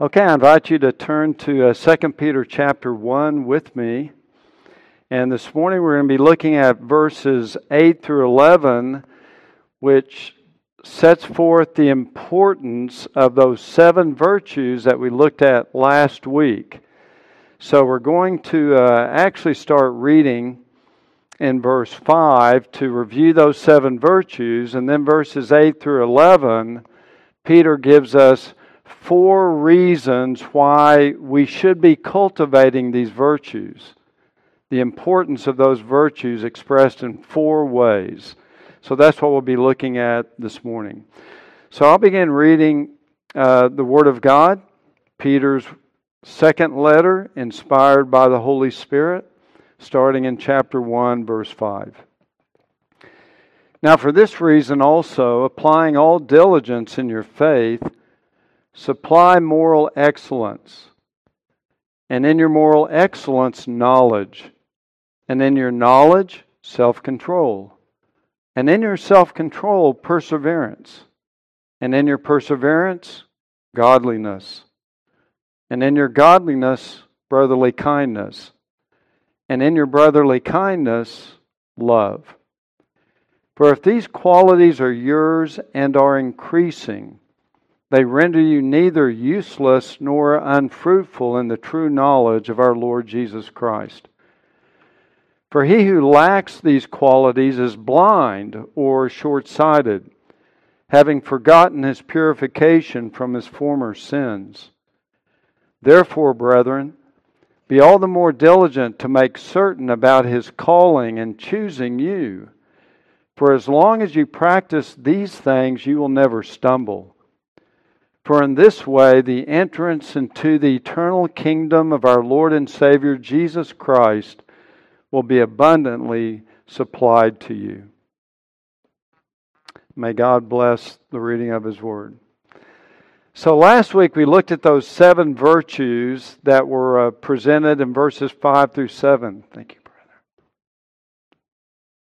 Okay, I invite you to turn to uh, 2 Peter chapter 1 with me. And this morning we're going to be looking at verses 8 through 11, which sets forth the importance of those seven virtues that we looked at last week. So we're going to uh, actually start reading in verse 5 to review those seven virtues, and then verses 8 through 11, Peter gives us four reasons why we should be cultivating these virtues. The importance of those virtues expressed in four ways. So that's what we'll be looking at this morning. So I'll begin reading uh, the Word of God, Peter's second letter, inspired by the Holy Spirit starting in chapter 1, verse 5. Now, for this reason also, applying all diligence in your faith, supply moral excellence, and in your moral excellence, knowledge, and in your knowledge, self control, and in your self control, perseverance, and in your perseverance, godliness, and in your godliness, brotherly kindness. And in your brotherly kindness, love. For if these qualities are yours and are increasing, they render you neither useless nor unfruitful in the true knowledge of our Lord Jesus Christ. For he who lacks these qualities is blind or short sighted, having forgotten his purification from his former sins. Therefore, brethren, be all the more diligent to make certain about his calling and choosing you. For as long as you practice these things, you will never stumble. For in this way, the entrance into the eternal kingdom of our Lord and Savior Jesus Christ will be abundantly supplied to you. May God bless the reading of His Word. So last week we looked at those seven virtues that were uh, presented in verses 5 through 7. Thank you,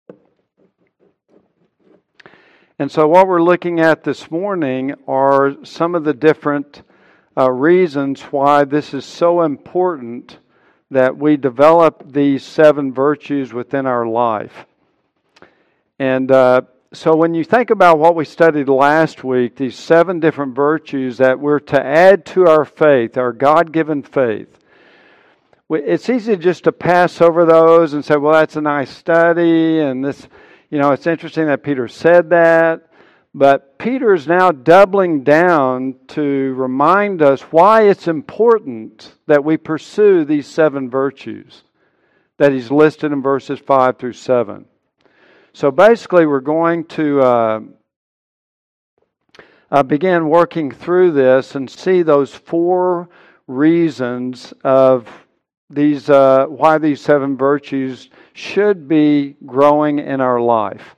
brother. And so what we're looking at this morning are some of the different uh, reasons why this is so important that we develop these seven virtues within our life. And uh, so, when you think about what we studied last week, these seven different virtues that we're to add to our faith, our God given faith, it's easy just to pass over those and say, well, that's a nice study, and this, you know, it's interesting that Peter said that. But Peter is now doubling down to remind us why it's important that we pursue these seven virtues that he's listed in verses 5 through 7. So basically, we're going to uh, uh, begin working through this and see those four reasons of these uh, why these seven virtues should be growing in our life.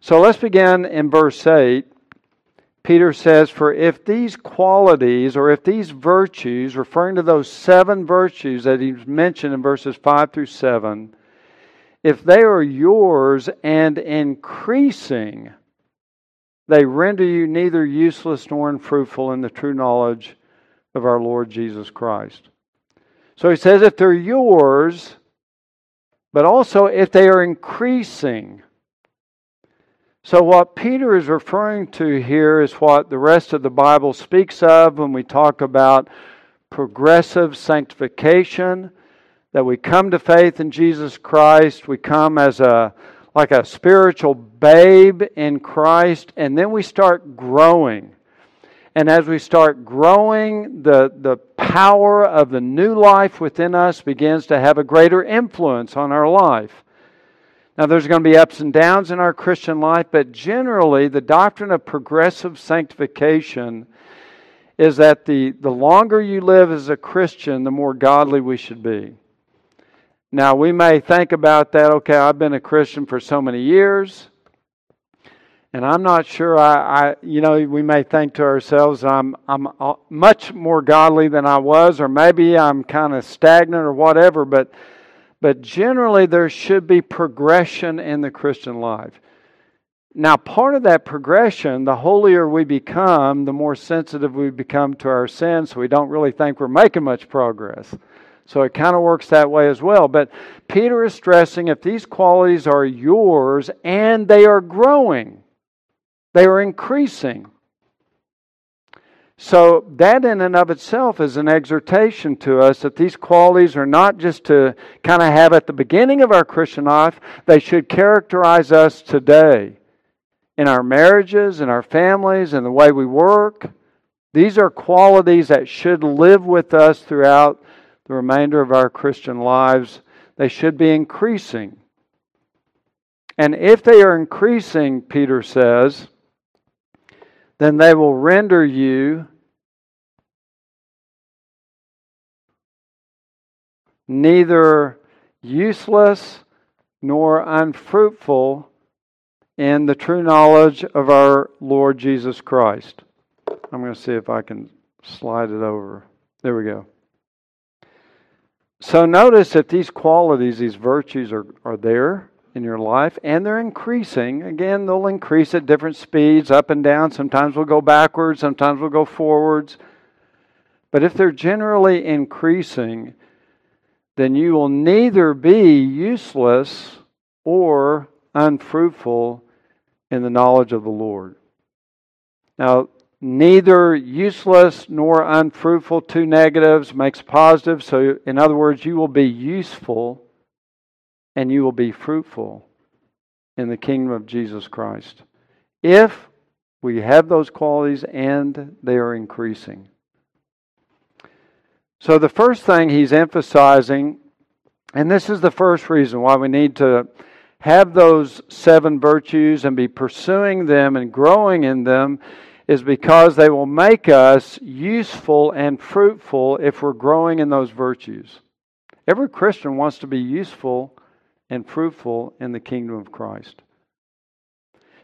So let's begin in verse 8. Peter says, For if these qualities, or if these virtues, referring to those seven virtues that he's mentioned in verses 5 through 7, if they are yours and increasing, they render you neither useless nor unfruitful in the true knowledge of our Lord Jesus Christ. So he says, if they're yours, but also if they are increasing. So, what Peter is referring to here is what the rest of the Bible speaks of when we talk about progressive sanctification that we come to faith in Jesus Christ. We come as a like a spiritual babe in Christ, and then we start growing. And as we start growing, the, the power of the new life within us begins to have a greater influence on our life. Now, there's going to be ups and downs in our Christian life, but generally, the doctrine of progressive sanctification is that the, the longer you live as a Christian, the more godly we should be. Now, we may think about that, okay, I've been a Christian for so many years, and I'm not sure I, I you know, we may think to ourselves, I'm, I'm uh, much more godly than I was, or maybe I'm kind of stagnant or whatever, but, but generally there should be progression in the Christian life. Now, part of that progression, the holier we become, the more sensitive we become to our sins, so we don't really think we're making much progress. So it kind of works that way as well. But Peter is stressing if these qualities are yours and they are growing, they are increasing. So, that in and of itself is an exhortation to us that these qualities are not just to kind of have at the beginning of our Christian life, they should characterize us today in our marriages, in our families, in the way we work. These are qualities that should live with us throughout the remainder of our Christian lives. They should be increasing. And if they are increasing, Peter says, then they will render you neither useless nor unfruitful in the true knowledge of our Lord Jesus Christ. I'm going to see if I can slide it over. There we go. So notice that these qualities, these virtues are, are there in your life and they're increasing. Again, they'll increase at different speeds, up and down. Sometimes we'll go backwards, sometimes we'll go forwards. But if they're generally increasing, then you will neither be useless or unfruitful in the knowledge of the Lord. Now, neither useless nor unfruitful, two negatives, makes positive. So, in other words, you will be useful and you will be fruitful in the kingdom of Jesus Christ. If we have those qualities and they are increasing. So, the first thing he's emphasizing, and this is the first reason why we need to have those seven virtues and be pursuing them and growing in them is because they will make us useful and fruitful if we're growing in those virtues. Every Christian wants to be useful and fruitful in the kingdom of Christ.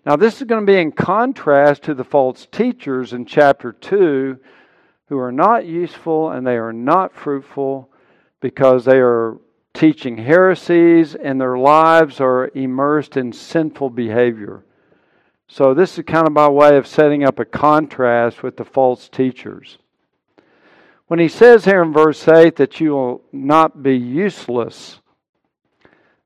Now, this is going to be in contrast to the false teachers in chapter 2 who are not useful and they are not fruitful because they are teaching heresies, and their lives are immersed in sinful behavior. So, this is kind of by way of setting up a contrast with the false teachers. When he says here in verse 8 that you will not be useless,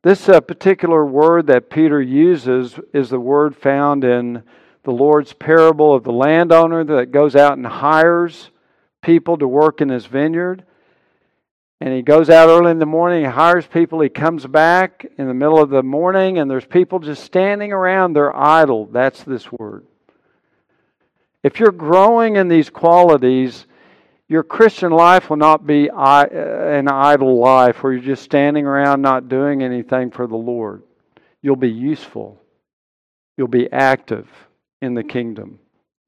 this uh, particular word that Peter uses is the word found in the Lord's parable of the landowner that goes out and hires people to work in his vineyard. And he goes out early in the morning, he hires people, he comes back in the middle of the morning, and there's people just standing around. They're idle. That's this word. If you're growing in these qualities, your Christian life will not be an idle life where you're just standing around not doing anything for the Lord. You'll be useful, you'll be active in the kingdom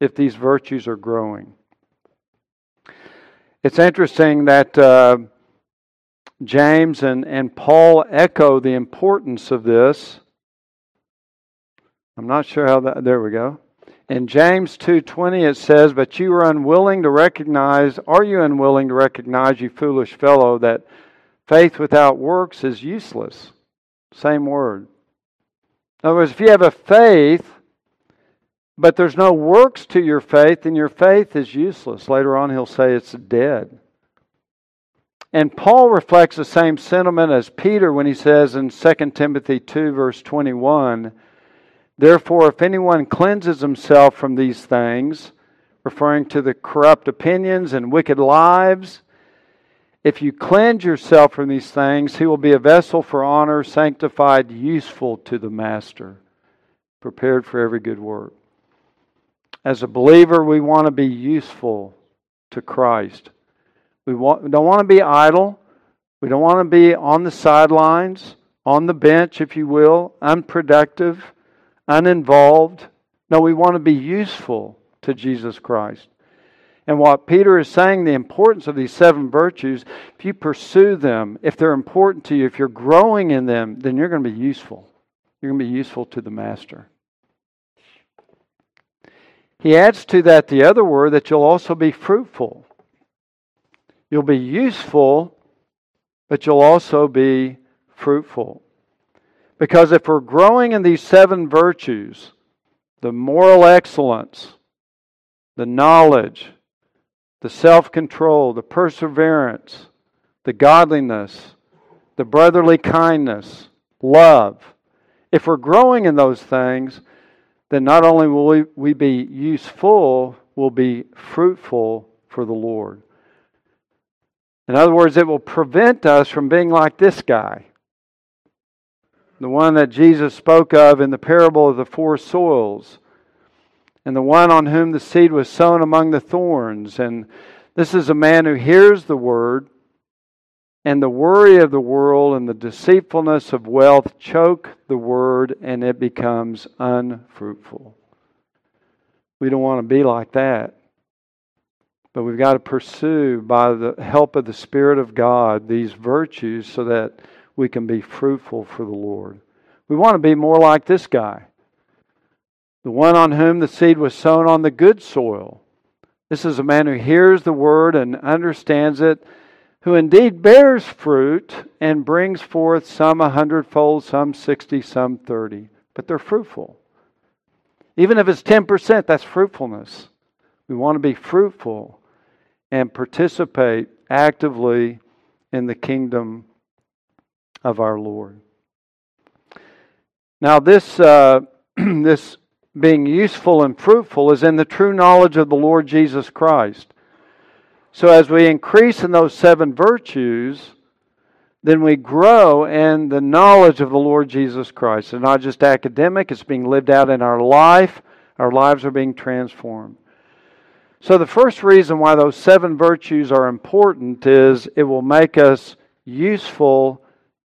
if these virtues are growing. It's interesting that. Uh, James and, and Paul echo the importance of this. I'm not sure how that there we go. In James 2:20 it says, "But you are unwilling to recognize, are you unwilling to recognize, you foolish fellow, that faith without works is useless?" Same word. In other words, if you have a faith, but there's no works to your faith, then your faith is useless. Later on, he'll say it's dead. And Paul reflects the same sentiment as Peter when he says in 2 Timothy 2, verse 21, Therefore, if anyone cleanses himself from these things, referring to the corrupt opinions and wicked lives, if you cleanse yourself from these things, he will be a vessel for honor, sanctified, useful to the master, prepared for every good work. As a believer, we want to be useful to Christ. We, want, we don't want to be idle. We don't want to be on the sidelines, on the bench, if you will, unproductive, uninvolved. No, we want to be useful to Jesus Christ. And what Peter is saying, the importance of these seven virtues, if you pursue them, if they're important to you, if you're growing in them, then you're going to be useful. You're going to be useful to the Master. He adds to that the other word that you'll also be fruitful. You'll be useful, but you'll also be fruitful. Because if we're growing in these seven virtues, the moral excellence, the knowledge, the self control, the perseverance, the godliness, the brotherly kindness, love. If we're growing in those things, then not only will we, we be useful, we'll be fruitful for the Lord. In other words, it will prevent us from being like this guy, the one that Jesus spoke of in the parable of the four soils, and the one on whom the seed was sown among the thorns. And this is a man who hears the word, and the worry of the world and the deceitfulness of wealth choke the word, and it becomes unfruitful. We don't want to be like that. But we've got to pursue, by the help of the Spirit of God, these virtues so that we can be fruitful for the Lord. We want to be more like this guy, the one on whom the seed was sown on the good soil. This is a man who hears the word and understands it, who indeed bears fruit and brings forth some a hundredfold, some sixty, some thirty. But they're fruitful. Even if it's 10%, that's fruitfulness. We want to be fruitful and participate actively in the kingdom of our Lord. Now, this, uh, this being useful and fruitful is in the true knowledge of the Lord Jesus Christ. So, as we increase in those seven virtues, then we grow in the knowledge of the Lord Jesus Christ. It's not just academic, it's being lived out in our life. Our lives are being transformed. So, the first reason why those seven virtues are important is it will make us useful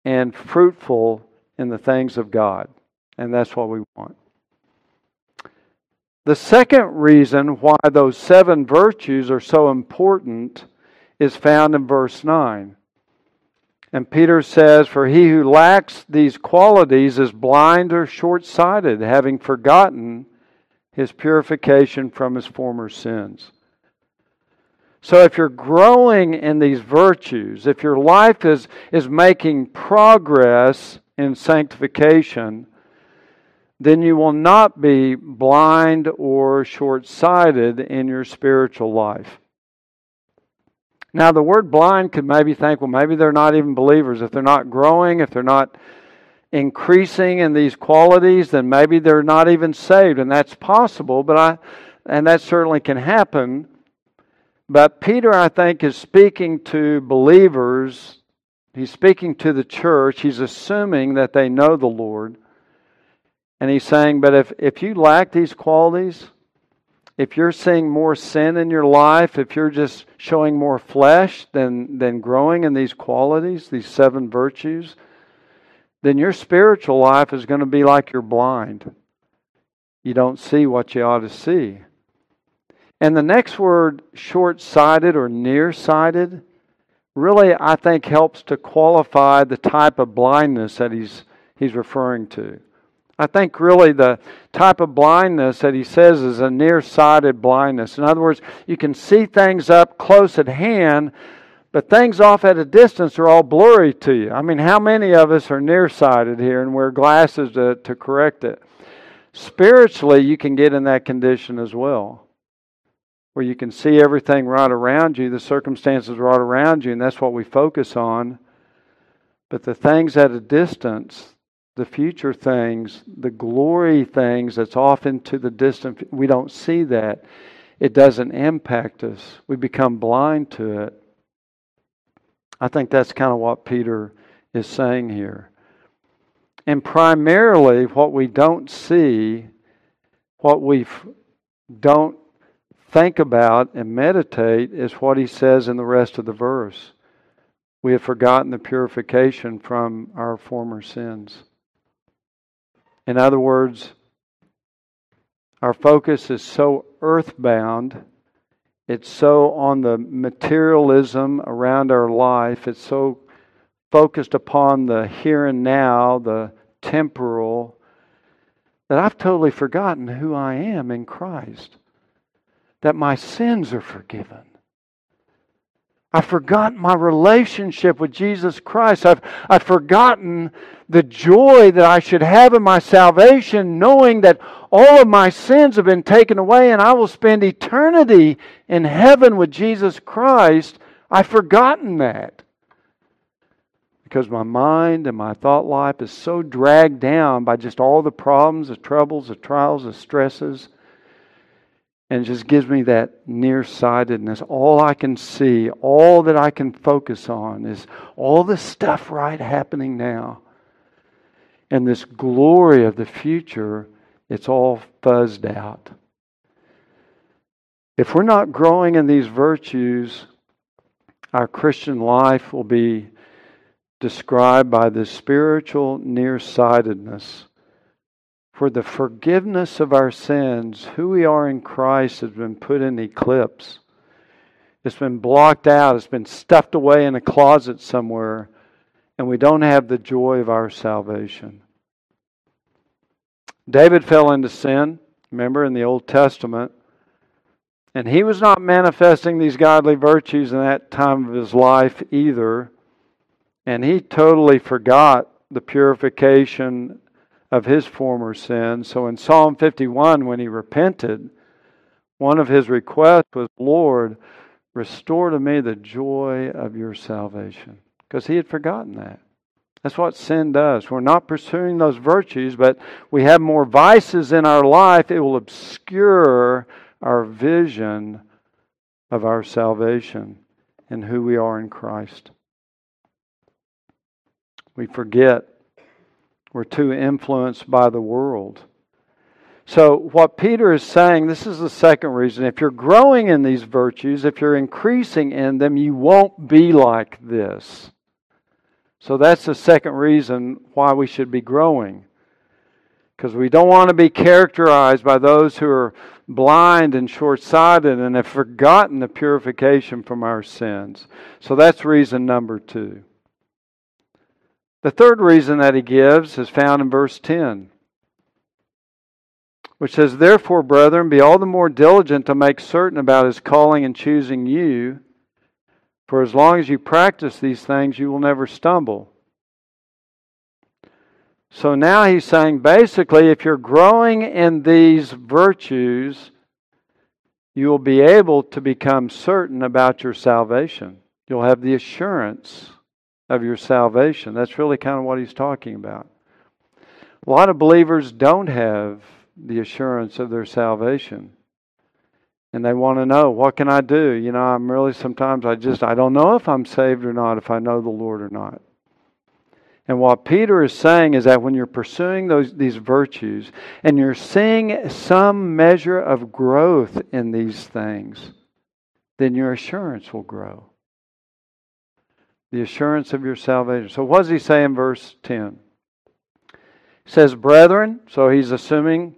and fruitful in the things of God. And that's what we want. The second reason why those seven virtues are so important is found in verse 9. And Peter says, For he who lacks these qualities is blind or short sighted, having forgotten his purification from his former sins. So if you're growing in these virtues, if your life is, is making progress in sanctification, then you will not be blind or short sighted in your spiritual life. Now, the word blind could maybe think, well, maybe they're not even believers. If they're not growing, if they're not increasing in these qualities, then maybe they're not even saved, and that's possible. But I, and that certainly can happen. But Peter, I think, is speaking to believers. He's speaking to the church. He's assuming that they know the Lord. And he's saying, but if, if you lack these qualities, if you're seeing more sin in your life, if you're just showing more flesh than, than growing in these qualities, these seven virtues, then your spiritual life is going to be like you're blind. You don't see what you ought to see. And the next word, short sighted or nearsighted, really, I think, helps to qualify the type of blindness that he's, he's referring to. I think really the type of blindness that he says is a nearsighted blindness. In other words, you can see things up close at hand, but things off at a distance are all blurry to you. I mean, how many of us are nearsighted here and wear glasses to, to correct it? Spiritually, you can get in that condition as well, where you can see everything right around you, the circumstances right around you, and that's what we focus on. But the things at a distance, the future things, the glory things that's often to the distant, we don't see that. It doesn't impact us. We become blind to it. I think that's kind of what Peter is saying here. And primarily, what we don't see, what we don't think about and meditate, is what he says in the rest of the verse. We have forgotten the purification from our former sins. In other words, our focus is so earthbound, it's so on the materialism around our life, it's so focused upon the here and now, the temporal, that I've totally forgotten who I am in Christ, that my sins are forgiven. I've forgotten my relationship with Jesus Christ. I've, I've forgotten the joy that I should have in my salvation, knowing that all of my sins have been taken away and I will spend eternity in heaven with Jesus Christ. I've forgotten that. Because my mind and my thought life is so dragged down by just all the problems, the troubles, the trials, the stresses and it just gives me that nearsightedness. All I can see, all that I can focus on is all this stuff right happening now. And this glory of the future, it's all fuzzed out. If we're not growing in these virtues, our Christian life will be described by this spiritual nearsightedness for the forgiveness of our sins, who we are in Christ has been put in eclipse. It's been blocked out, it's been stuffed away in a closet somewhere, and we don't have the joy of our salvation. David fell into sin, remember, in the Old Testament. And he was not manifesting these godly virtues in that time of his life either. And he totally forgot the purification of his former sins. So in Psalm 51, when he repented, one of his requests was, Lord, restore to me the joy of your salvation. Because he had forgotten that. That's what sin does. We're not pursuing those virtues, but we have more vices in our life. It will obscure our vision of our salvation and who we are in Christ. We forget we're too influenced by the world. So, what Peter is saying, this is the second reason. If you're growing in these virtues, if you're increasing in them, you won't be like this. So, that's the second reason why we should be growing. Because we don't want to be characterized by those who are blind and short sighted and have forgotten the purification from our sins. So, that's reason number two. The third reason that he gives is found in verse 10, which says, Therefore, brethren, be all the more diligent to make certain about his calling and choosing you, for as long as you practice these things, you will never stumble. So now he's saying basically, if you're growing in these virtues, you will be able to become certain about your salvation. You'll have the assurance of your salvation. That's really kind of what he's talking about. A lot of believers don't have the assurance of their salvation. And they want to know, what can I do? You know, I'm really sometimes I just I don't know if I'm saved or not, if I know the Lord or not. And what Peter is saying is that when you're pursuing those these virtues and you're seeing some measure of growth in these things, then your assurance will grow the assurance of your salvation. So, what does he say in verse 10? He says, Brethren, so he's assuming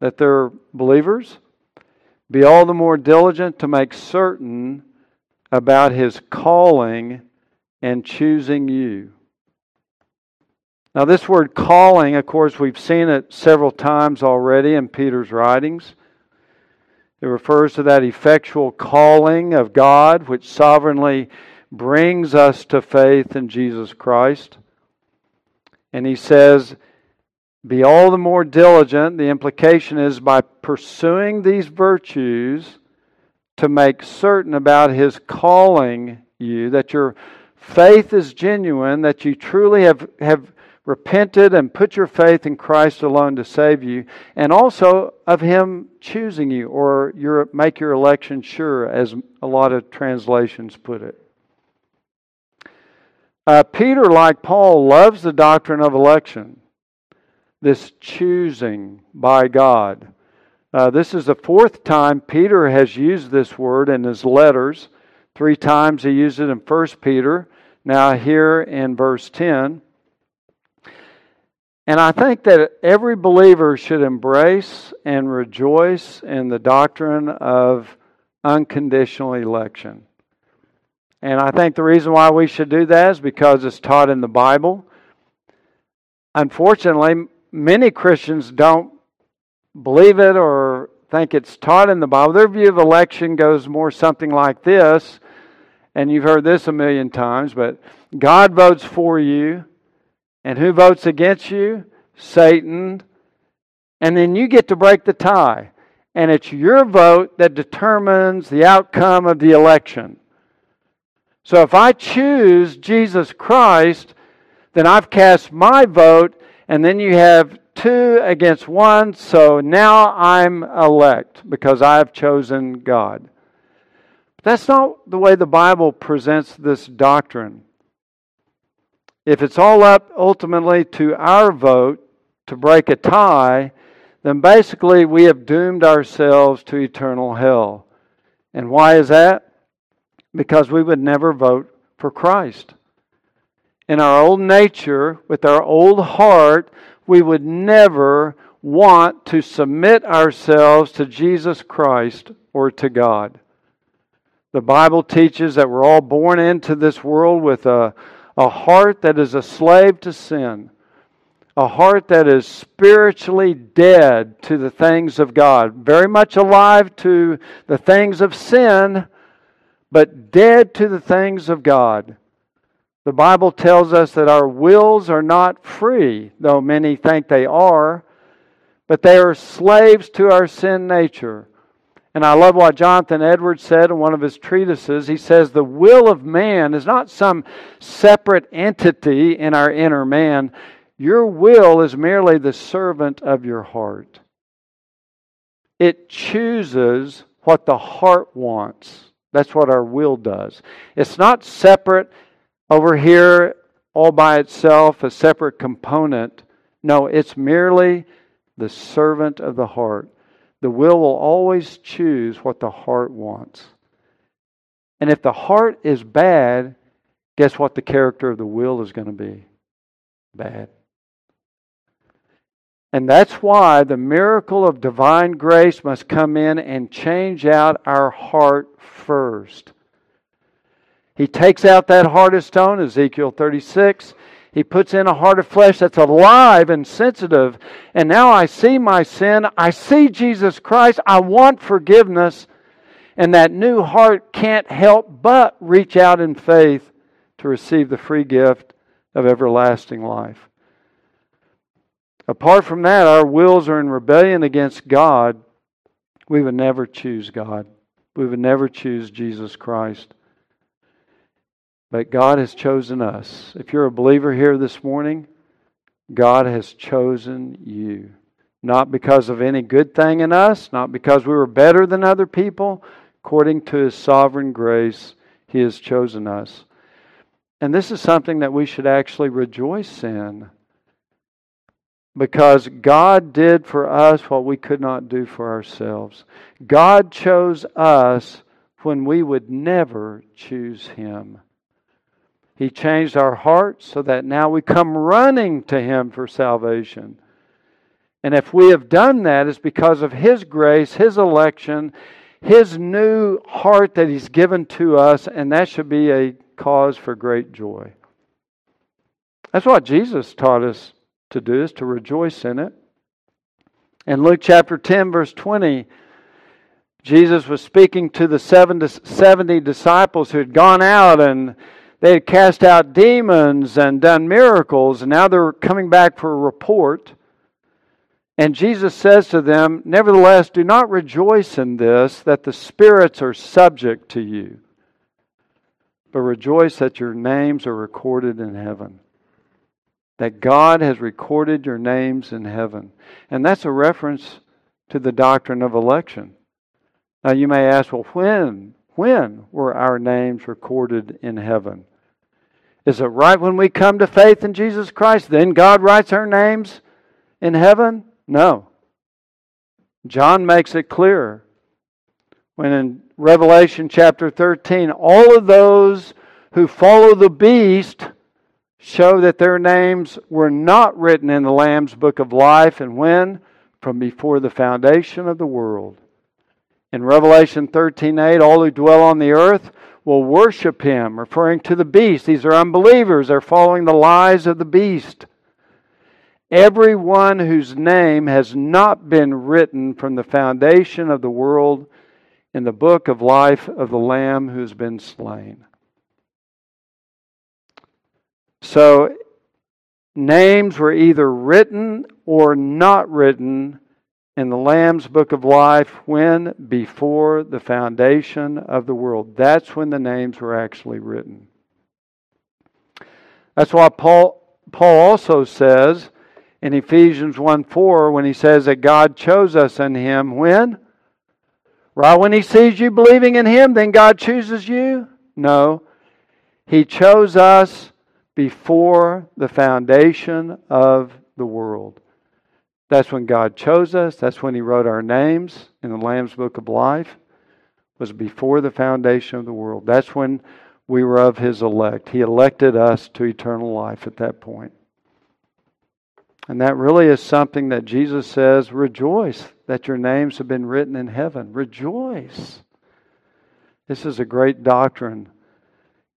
that they're believers, be all the more diligent to make certain about his calling and choosing you. Now, this word calling, of course, we've seen it several times already in Peter's writings. It refers to that effectual calling of God, which sovereignly brings us to faith in Jesus Christ. And he says, Be all the more diligent. The implication is by pursuing these virtues to make certain about his calling you, that your faith is genuine, that you truly have, have repented and put your faith in Christ alone to save you, and also of Him choosing you, or your, make your election sure, as a lot of translations put it. Uh, Peter, like Paul, loves the doctrine of election, this choosing by God. Uh, this is the fourth time Peter has used this word in his letters. Three times he used it in 1 Peter, now here in verse 10. And I think that every believer should embrace and rejoice in the doctrine of unconditional election. And I think the reason why we should do that is because it's taught in the Bible. Unfortunately, many Christians don't believe it or think it's taught in the Bible. Their view of election goes more something like this and you've heard this a million times, but God votes for you. And who votes against you? Satan. And then you get to break the tie. And it's your vote that determines the outcome of the election. So if I choose Jesus Christ, then I've cast my vote, and then you have two against one, so now I'm elect because I have chosen God. But that's not the way the Bible presents this doctrine. If it's all up ultimately to our vote to break a tie, then basically we have doomed ourselves to eternal hell. And why is that? Because we would never vote for Christ. In our old nature, with our old heart, we would never want to submit ourselves to Jesus Christ or to God. The Bible teaches that we're all born into this world with a, a heart that is a slave to sin, a heart that is spiritually dead to the things of God, very much alive to the things of sin, but dead to the things of God. The Bible tells us that our wills are not free, though many think they are, but they are slaves to our sin nature. And I love what Jonathan Edwards said in one of his treatises. He says, The will of man is not some separate entity in our inner man. Your will is merely the servant of your heart. It chooses what the heart wants. That's what our will does. It's not separate over here all by itself, a separate component. No, it's merely the servant of the heart. The will will always choose what the heart wants. And if the heart is bad, guess what the character of the will is going to be? Bad. And that's why the miracle of divine grace must come in and change out our heart first. He takes out that heart of stone, Ezekiel 36. He puts in a heart of flesh that's alive and sensitive. And now I see my sin. I see Jesus Christ. I want forgiveness. And that new heart can't help but reach out in faith to receive the free gift of everlasting life. Apart from that, our wills are in rebellion against God. We would never choose God. We would never choose Jesus Christ. But God has chosen us. If you're a believer here this morning, God has chosen you. Not because of any good thing in us, not because we were better than other people. According to His sovereign grace, He has chosen us. And this is something that we should actually rejoice in. Because God did for us what we could not do for ourselves. God chose us when we would never choose Him. He changed our hearts so that now we come running to Him for salvation. And if we have done that, it's because of His grace, His election, His new heart that He's given to us, and that should be a cause for great joy. That's what Jesus taught us to do, is to rejoice in it. In Luke chapter 10, verse 20, Jesus was speaking to the 70 disciples who had gone out and they had cast out demons and done miracles, and now they're coming back for a report. And Jesus says to them, Nevertheless, do not rejoice in this, that the spirits are subject to you, but rejoice that your names are recorded in heaven. That God has recorded your names in heaven. And that's a reference to the doctrine of election. Now you may ask, well, when when were our names recorded in heaven? Is it right when we come to faith in Jesus Christ, then God writes our names in heaven? No. John makes it clear when in Revelation chapter 13, all of those who follow the beast show that their names were not written in the Lamb's book of life, and when? From before the foundation of the world. In Revelation 13:8, all who dwell on the earth will worship him, referring to the beast. These are unbelievers. They're following the lies of the beast. Everyone whose name has not been written from the foundation of the world in the book of life of the Lamb who's been slain. So, names were either written or not written in the Lamb's book of life when? Before the foundation of the world. That's when the names were actually written. That's why Paul, Paul also says in Ephesians 1 4, when he says that God chose us in him when? Right when he sees you believing in him, then God chooses you? No. He chose us before the foundation of the world. That's when God chose us. That's when He wrote our names in the Lamb's Book of Life. Was before the foundation of the world. That's when we were of His elect. He elected us to eternal life at that point. And that really is something that Jesus says rejoice that your names have been written in heaven. Rejoice. This is a great doctrine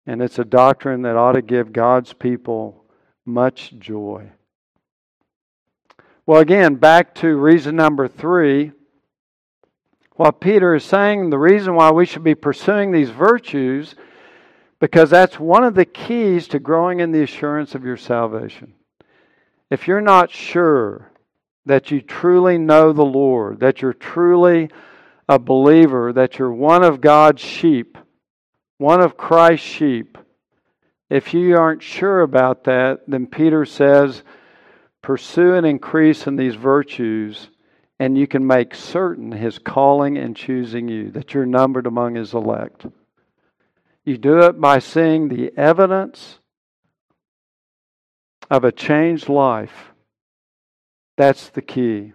and it's a doctrine that ought to give God's people much joy. Well, again, back to reason number three. What Peter is saying, the reason why we should be pursuing these virtues, because that's one of the keys to growing in the assurance of your salvation. If you're not sure that you truly know the Lord, that you're truly a believer, that you're one of God's sheep, one of Christ's sheep. If you aren't sure about that, then Peter says, pursue and increase in these virtues, and you can make certain his calling and choosing you, that you're numbered among his elect. You do it by seeing the evidence of a changed life. That's the key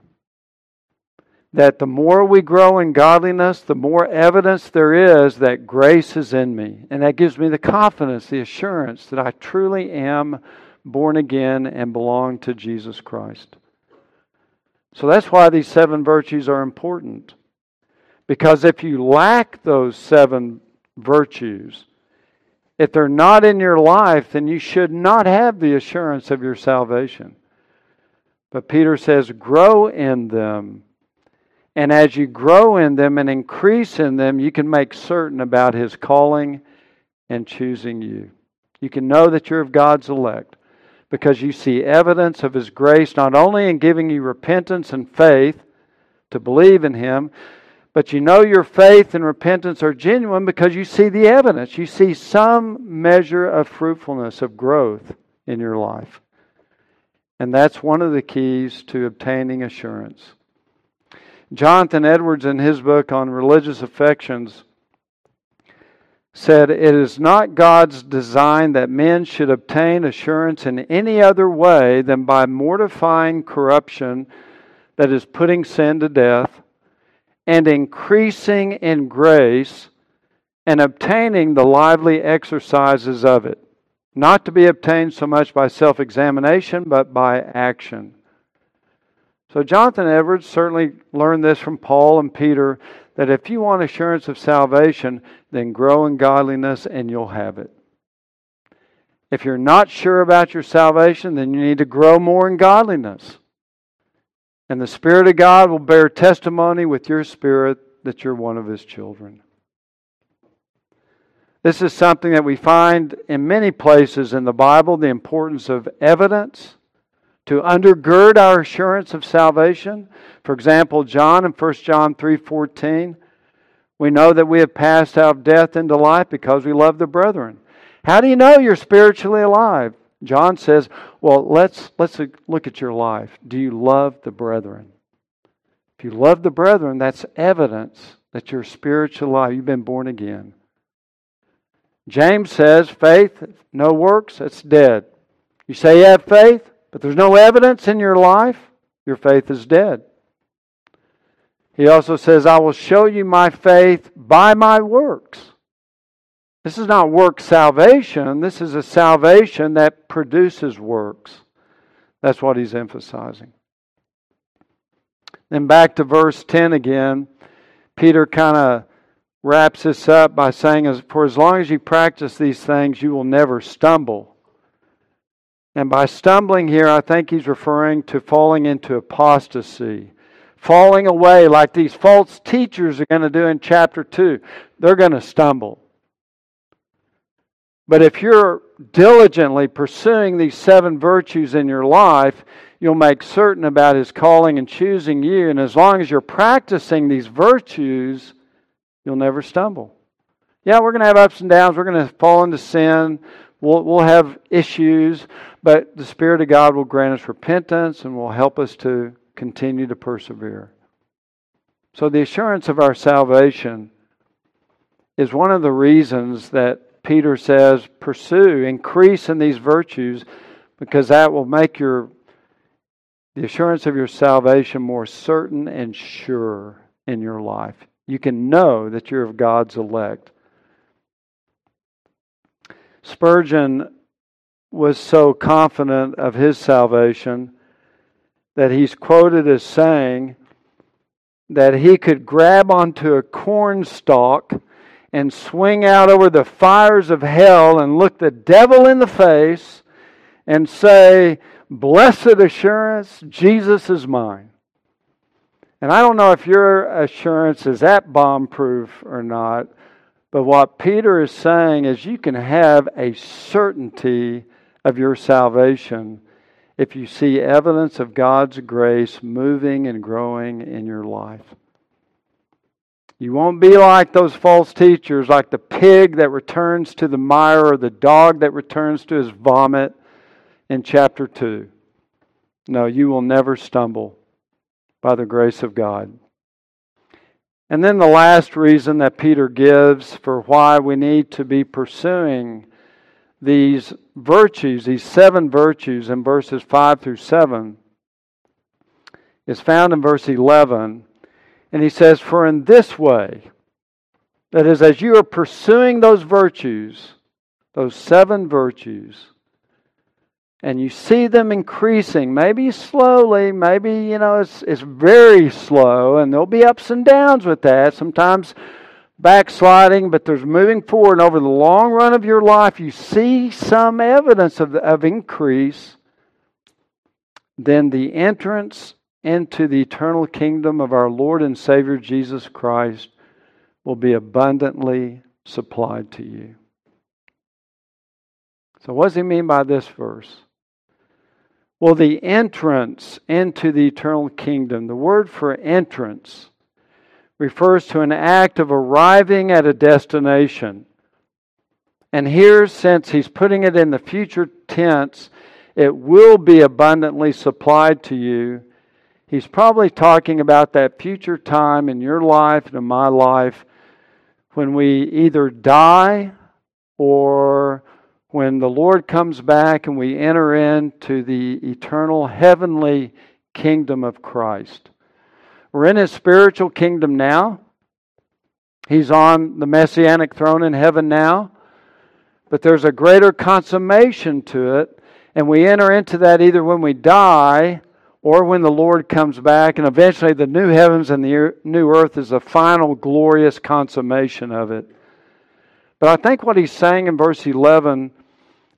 that the more we grow in godliness, the more evidence there is that grace is in me. And that gives me the confidence, the assurance that I truly am born again and belong to Jesus Christ. So that's why these seven virtues are important. Because if you lack those seven virtues, if they're not in your life, then you should not have the assurance of your salvation. But Peter says, grow in them and as you grow in them and increase in them, you can make certain about His calling and choosing you. You can know that you're of God's elect because you see evidence of His grace not only in giving you repentance and faith to believe in Him, but you know your faith and repentance are genuine because you see the evidence. You see some measure of fruitfulness, of growth in your life. And that's one of the keys to obtaining assurance. Jonathan Edwards, in his book on religious affections, said, It is not God's design that men should obtain assurance in any other way than by mortifying corruption that is putting sin to death and increasing in grace and obtaining the lively exercises of it, not to be obtained so much by self examination, but by action. So, Jonathan Edwards certainly learned this from Paul and Peter that if you want assurance of salvation, then grow in godliness and you'll have it. If you're not sure about your salvation, then you need to grow more in godliness. And the Spirit of God will bear testimony with your spirit that you're one of His children. This is something that we find in many places in the Bible the importance of evidence to undergird our assurance of salvation. For example, John in 1 John 3:14, we know that we have passed out of death into life because we love the brethren. How do you know you're spiritually alive? John says, "Well, let's let's look at your life. Do you love the brethren? If you love the brethren, that's evidence that you're spiritually alive. You've been born again." James says, "Faith, no works, it's dead." You say you have faith, but there's no evidence in your life, your faith is dead. He also says, I will show you my faith by my works. This is not work salvation. This is a salvation that produces works. That's what he's emphasizing. Then back to verse 10 again. Peter kind of wraps this up by saying, For as long as you practice these things, you will never stumble. And by stumbling here, I think he's referring to falling into apostasy, falling away like these false teachers are going to do in chapter 2. They're going to stumble. But if you're diligently pursuing these seven virtues in your life, you'll make certain about His calling and choosing you. And as long as you're practicing these virtues, you'll never stumble. Yeah, we're going to have ups and downs. We're going to fall into sin. We'll, we'll have issues, but the Spirit of God will grant us repentance and will help us to continue to persevere. So, the assurance of our salvation is one of the reasons that Peter says, pursue, increase in these virtues, because that will make your the assurance of your salvation more certain and sure in your life. You can know that you're of God's elect. Spurgeon was so confident of his salvation that he's quoted as saying that he could grab onto a corn stalk and swing out over the fires of hell and look the devil in the face and say, Blessed assurance, Jesus is mine. And I don't know if your assurance is that bomb proof or not, but what Peter is saying is you can have a certainty of your salvation if you see evidence of God's grace moving and growing in your life. You won't be like those false teachers, like the pig that returns to the mire or the dog that returns to his vomit in chapter 2. No, you will never stumble by the grace of God. And then the last reason that Peter gives for why we need to be pursuing these virtues, these seven virtues in verses 5 through 7, is found in verse 11. And he says, For in this way, that is, as you are pursuing those virtues, those seven virtues, and you see them increasing, maybe slowly, maybe, you know, it's, it's very slow, and there'll be ups and downs with that. Sometimes backsliding, but there's moving forward. And over the long run of your life, you see some evidence of, of increase. Then the entrance into the eternal kingdom of our Lord and Savior Jesus Christ will be abundantly supplied to you. So, what does he mean by this verse? Well, the entrance into the eternal kingdom, the word for entrance refers to an act of arriving at a destination. And here, since he's putting it in the future tense, it will be abundantly supplied to you. He's probably talking about that future time in your life and in my life when we either die or when the Lord comes back and we enter into the eternal heavenly kingdom of Christ. We're in his spiritual kingdom now. He's on the messianic throne in heaven now. But there's a greater consummation to it. And we enter into that either when we die or when the Lord comes back. And eventually, the new heavens and the new earth is the final glorious consummation of it. But I think what he's saying in verse 11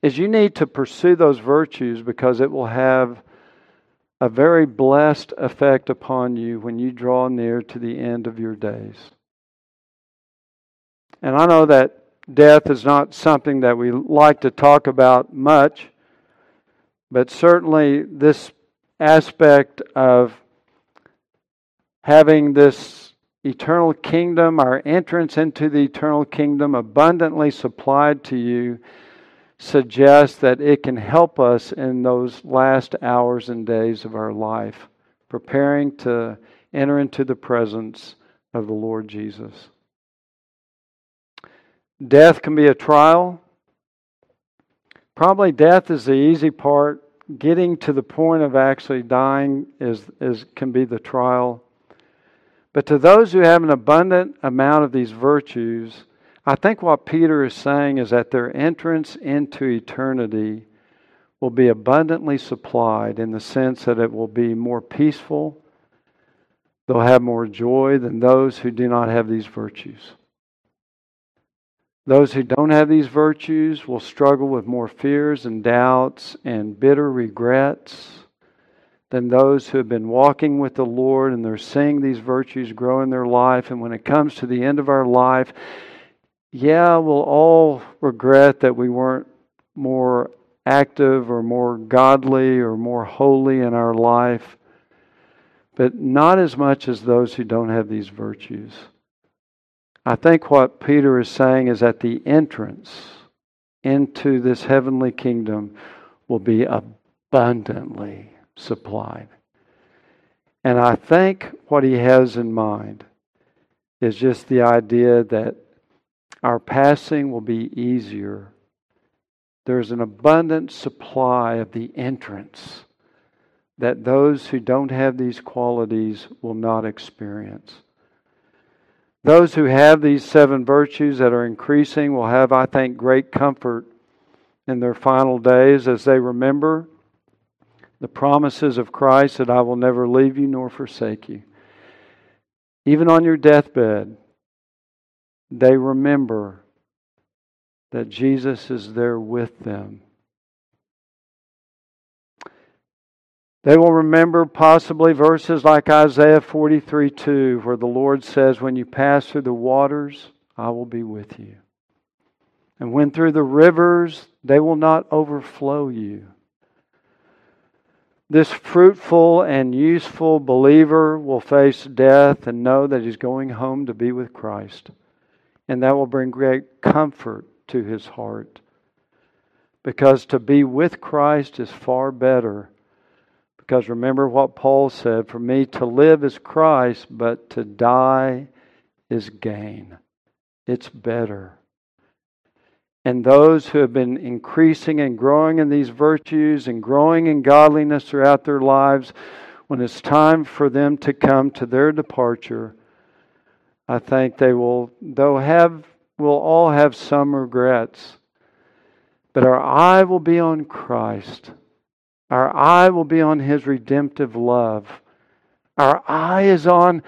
is you need to pursue those virtues because it will have a very blessed effect upon you when you draw near to the end of your days. And I know that death is not something that we like to talk about much, but certainly this aspect of having this eternal kingdom, our entrance into the eternal kingdom abundantly supplied to you suggests that it can help us in those last hours and days of our life, preparing to enter into the presence of the Lord Jesus. Death can be a trial. Probably death is the easy part. Getting to the point of actually dying is, is, can be the trial. But to those who have an abundant amount of these virtues, I think what Peter is saying is that their entrance into eternity will be abundantly supplied in the sense that it will be more peaceful. They'll have more joy than those who do not have these virtues. Those who don't have these virtues will struggle with more fears and doubts and bitter regrets than those who have been walking with the Lord and they're seeing these virtues grow in their life. And when it comes to the end of our life, yeah, we'll all regret that we weren't more active or more godly or more holy in our life, but not as much as those who don't have these virtues. I think what Peter is saying is that the entrance into this heavenly kingdom will be abundantly supplied. And I think what he has in mind is just the idea that our passing will be easier. There's an abundant supply of the entrance that those who don't have these qualities will not experience. Those who have these seven virtues that are increasing will have, I think, great comfort in their final days as they remember the promises of Christ that I will never leave you nor forsake you. Even on your deathbed, they remember that Jesus is there with them. They will remember possibly verses like Isaiah 43 2, where the Lord says, When you pass through the waters, I will be with you. And when through the rivers, they will not overflow you. This fruitful and useful believer will face death and know that he's going home to be with Christ. And that will bring great comfort to his heart. Because to be with Christ is far better because remember what Paul said for me to live is Christ, but to die is gain. It's better. And those who have been increasing and growing in these virtues and growing in godliness throughout their lives, when it's time for them to come to their departure, I think they will, they'll have, will all have some regrets. But our eye will be on Christ our eye will be on His redemptive love. Our eye is on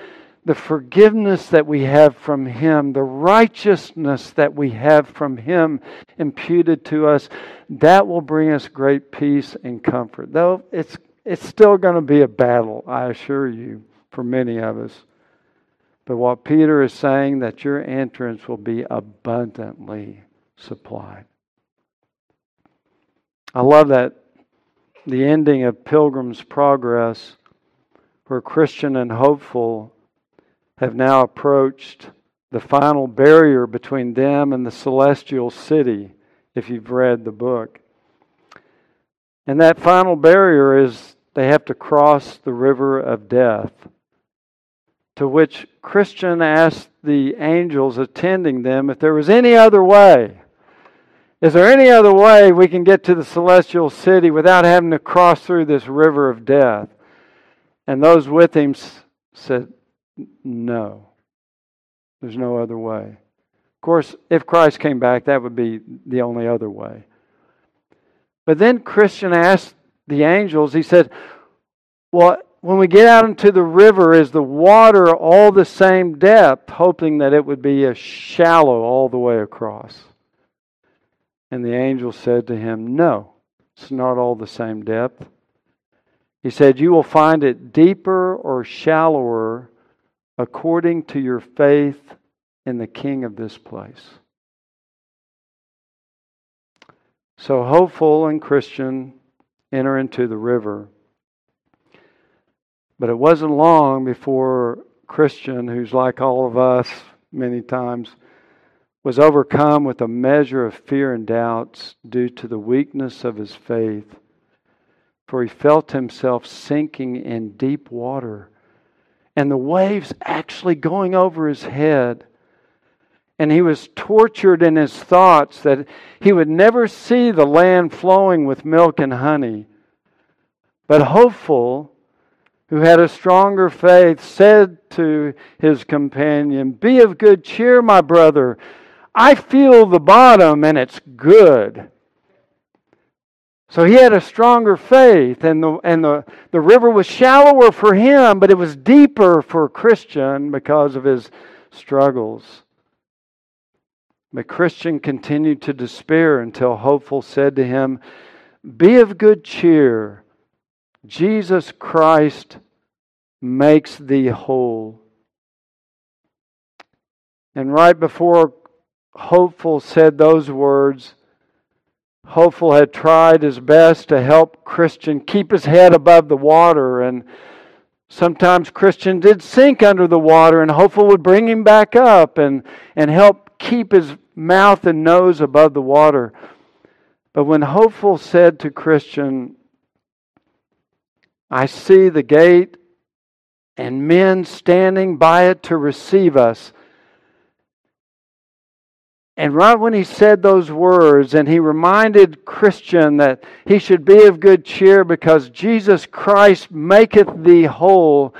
the forgiveness that we have from Him, the righteousness that we have from Him imputed to us. That will bring us great peace and comfort. Though it's, it's still going to be a battle, I assure you, for many of us. But what Peter is saying, that your entrance will be abundantly supplied. I love that the ending of Pilgrim's Progress, where Christian and hopeful have now approached the final barrier between them and the celestial city, if you've read the book. And that final barrier is they have to cross the river of death, to which Christian asked the angels attending them if there was any other way. Is there any other way we can get to the celestial city without having to cross through this river of death? And those with him said, No. There's no other way. Of course, if Christ came back, that would be the only other way. But then Christian asked the angels, he said, Well, when we get out into the river, is the water all the same depth, hoping that it would be a shallow all the way across? And the angel said to him, No, it's not all the same depth. He said, You will find it deeper or shallower according to your faith in the King of this place. So, hopeful and Christian enter into the river. But it wasn't long before Christian, who's like all of us many times, was overcome with a measure of fear and doubts due to the weakness of his faith, for he felt himself sinking in deep water and the waves actually going over his head. And he was tortured in his thoughts that he would never see the land flowing with milk and honey. But hopeful, who had a stronger faith, said to his companion, Be of good cheer, my brother. I feel the bottom and it's good. So he had a stronger faith, and the, and the, the river was shallower for him, but it was deeper for Christian because of his struggles. But Christian continued to despair until Hopeful said to him, Be of good cheer. Jesus Christ makes thee whole. And right before Hopeful said those words, Hopeful had tried his best to help Christian keep his head above the water, and sometimes Christian did sink under the water, and Hopeful would bring him back up and, and help keep his mouth and nose above the water. But when Hopeful said to Christian, I see the gate and men standing by it to receive us, and right when he said those words, and he reminded Christian that he should be of good cheer because Jesus Christ maketh thee whole,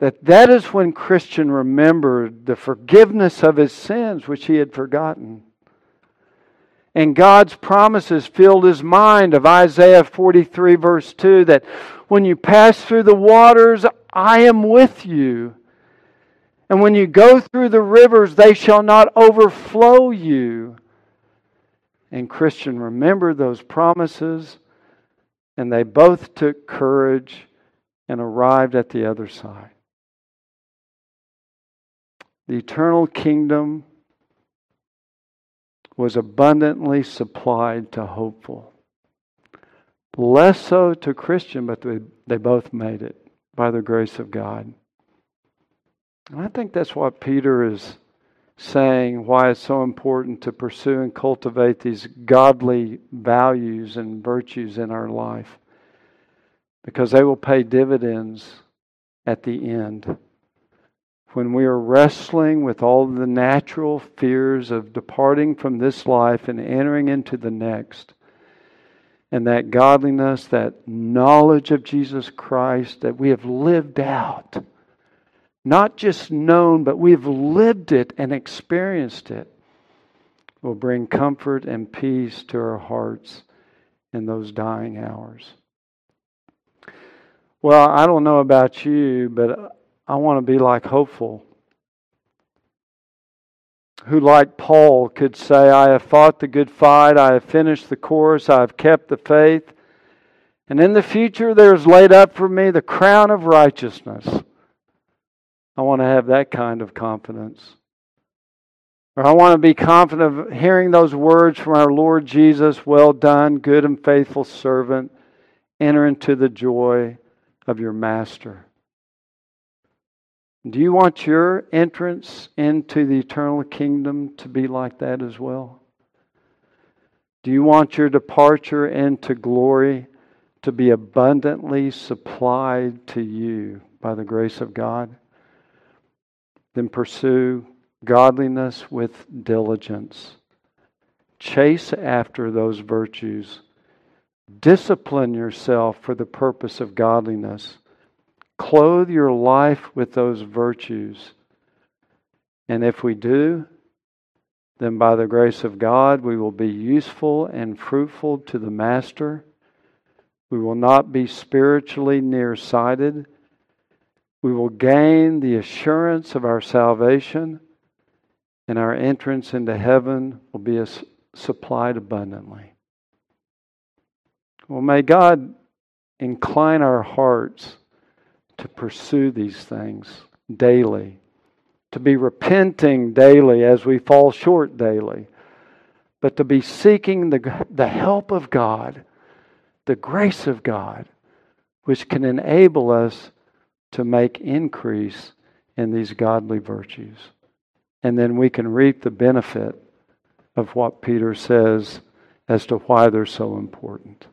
that that is when Christian remembered the forgiveness of his sins which he had forgotten. And God's promises filled his mind of Isaiah 43, verse 2, that when you pass through the waters, I am with you. And when you go through the rivers, they shall not overflow you. And Christian, remember those promises. And they both took courage and arrived at the other side. The eternal kingdom was abundantly supplied to hopeful. Less so to Christian, but they, both made it by the grace of God. And I think that's what Peter is saying, why it's so important to pursue and cultivate these godly values and virtues in our life. Because they will pay dividends at the end. When we are wrestling with all the natural fears of departing from this life and entering into the next, and that godliness, that knowledge of Jesus Christ that we have lived out not just known, but we've lived it and experienced it, will bring comfort and peace to our hearts in those dying hours. Well, I don't know about you, but I want to be like hopeful. Who, like Paul, could say, I have fought the good fight, I have finished the course, I have kept the faith, and in the future there is laid up for me the crown of righteousness I want to have that kind of confidence. Or I want to be confident of hearing those words from our Lord Jesus Well done, good and faithful servant. Enter into the joy of your master. Do you want your entrance into the eternal kingdom to be like that as well? Do you want your departure into glory to be abundantly supplied to you by the grace of God? Then pursue godliness with diligence. Chase after those virtues. Discipline yourself for the purpose of godliness. Clothe your life with those virtues. And if we do, then by the grace of God, we will be useful and fruitful to the Master. We will not be spiritually nearsighted we will gain the assurance of our salvation, and our entrance into heaven will be supplied abundantly. Well, may God incline our hearts to pursue these things daily, to be repenting daily as we fall short daily, but to be seeking the, the help of God, the grace of God, which can enable us to make increase in these godly virtues. And then we can reap the benefit of what Peter says as to why they're so important.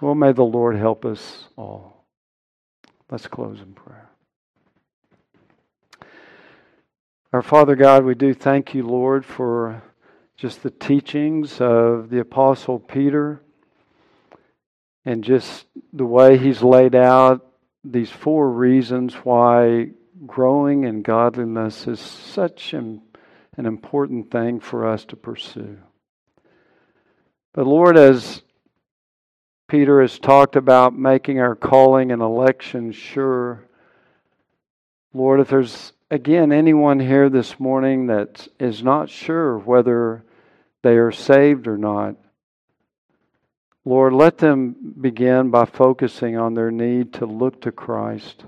Well, may the Lord help us all. Let's close in prayer. Our Father God, we do thank you, Lord, for just the teachings of the Apostle Peter and just the way he's laid out these four reasons why growing in godliness is such an, an important thing for us to pursue. But Lord, as Peter has talked about making our calling and election sure, Lord, if there's again anyone here this morning that is not sure whether they are saved or not, Lord, let them begin by focusing on their need to look to Christ,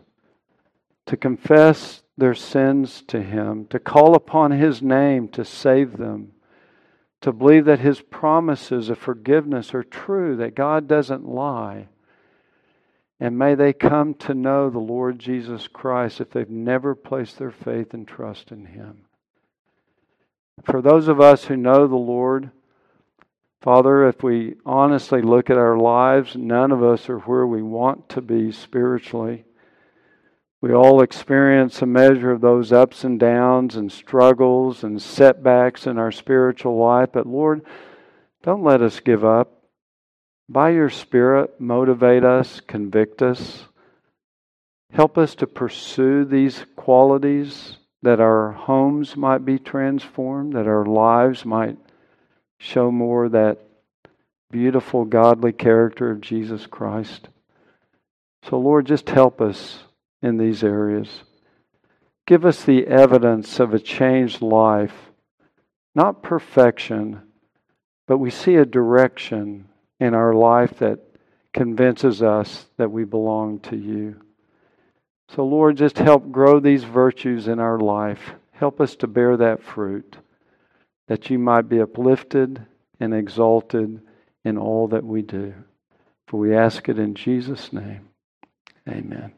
to confess their sins to Him, to call upon His name to save them, to believe that His promises of forgiveness are true, that God doesn't lie. And may they come to know the Lord Jesus Christ if they've never placed their faith and trust in Him. For those of us who know the Lord, Father, if we honestly look at our lives, none of us are where we want to be spiritually. We all experience a measure of those ups and downs and struggles and setbacks in our spiritual life. But Lord, don't let us give up. By your Spirit, motivate us, convict us. Help us to pursue these qualities that our homes might be transformed, that our lives might show more that beautiful, godly character of Jesus Christ. So, Lord, just help us in these areas. Give us the evidence of a changed life, not perfection, but we see a direction in our life that convinces us that we belong to you. So, Lord, just help grow these virtues in our life. Help us to bear that fruit, that you might be uplifted and exalted in all that we do. For we ask it in Jesus' name. Amen.